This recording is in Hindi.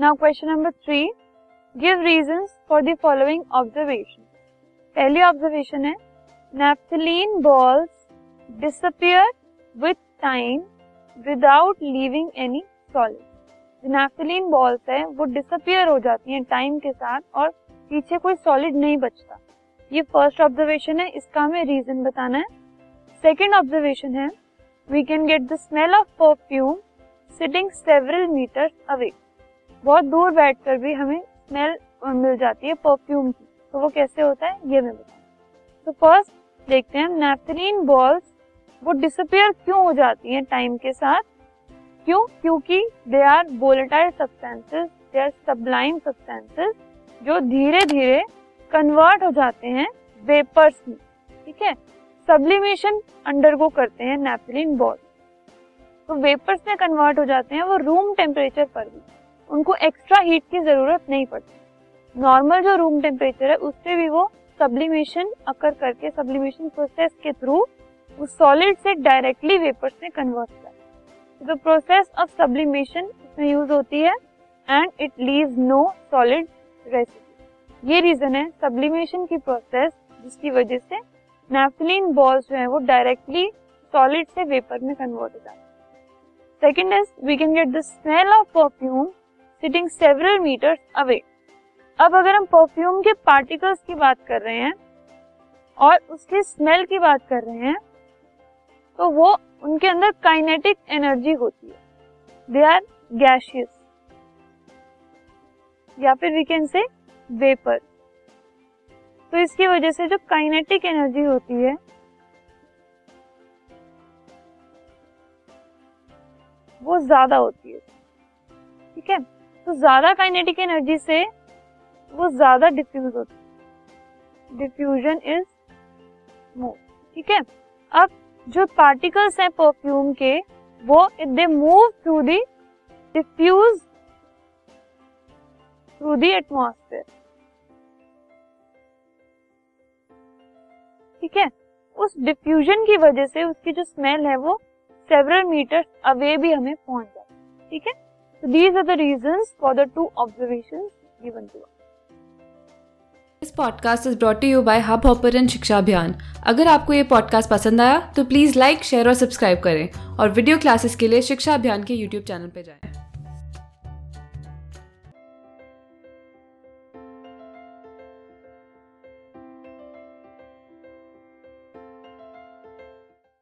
Now question number three give reason for the following observation पहली ऑब्जर्वेशन है naphthalene balls disappear with time without leaving any solid जो नेफ्थलीन बॉल्स है, वो डिसअपियर हो जाती हैं टाइम के साथ और पीछे कोई सॉलिड नहीं बचता। ये फ़र्स्ट ऑब्जर्वेशन है, इसका हमें रीजन बताना है। सेकेंड ऑब्जर्वेशन है we can get the smell of perfume sitting several metres away बहुत दूर बैठकर भी हमें स्मेल मिल जाती है परफ्यूम की। तो वो कैसे होता है, ये मैं बताऊँ। तो फ़र्स्ट देखते हैं नेफ्थलीन बॉल्स वो डिसअपियर क्यों हो जाती हैं टाइम के साथ? क्यों? क्योंकि they are volatile substances they are sublime substances जो धीरे धीरे कन्वर्ट हो जाते हैं वेपर्स में। ठीक है? सब्लिमेशन अंडरगो करते हैं नेपलिन बॉल तो वेपर्स में कन्वर्ट हो जाते हैं, वो रूम टेम्परेचर पर भी। उनको एक्स्ट्रा हीट की ज़रूरत नहीं पड़ती। नॉर्मल जो रूम टेम्परेचर है, उससे भी वो सब्लिमेशन अकर करके सब्लिमेशन प्रोसेस के थ्रू उस सॉलिड से डायरेक्टली वेपर्स में कन्वर्ट है। द प्रोसेस ऑफ़ सब्लिमेशन इसमें यूज़ होती है and it leave no solid recipe ये रीजन है सब्लिमेशन की प्रोसेस जिसकी वजह से नेफ्थलीन बॉल्स जो है वो डायरेक्टली सॉलिड से वेपर में कन्वर्ट हो जाते हैं। Second is we can get the smell of perfume sitting several metres away अब अगर हम परफ्यूम के पार्टिकल्स की बात कर रहे हैं और उसकी स्मेल की बात कर रहे हैं तो वो उनके अंदर काइनेटिक एनर्जी होती है। दे आर गैशियस या फिर वी कैन से वेपर तो इसकी वजह से जो काइनेटिक एनर्जी होती है, वो ज़्यादा होती है। ठीक है? तो ज़्यादा काइनेटिक एनर्जी से वो ज़्यादा डिफ्यूज होती है। डिफ्यूजन इज़ मोर ठीक है? अब जो पार्टिकल्स हैं परफ्यूम के, वो they move through the diffuse through the atmosphere ठीक है? उस डिफ्यूजन की वजह से उसकी जो स्मेल है वो सेवरल मीटर अवे भी हमें पहुँच जाती है। ठीक है? तो these are the reasons for the two observations given to this podcast is brought you by Hubhopper and Shiksha Abhiyan अगर आपको ये पॉडकास्ट पसंद आया तो प्लीज़ लाइक शेयर और सब्सक्राइब करें और वीडियो क्लासेस के लिए शिक्षा अभियान के यूट्यूब चैनल पर जाएँ।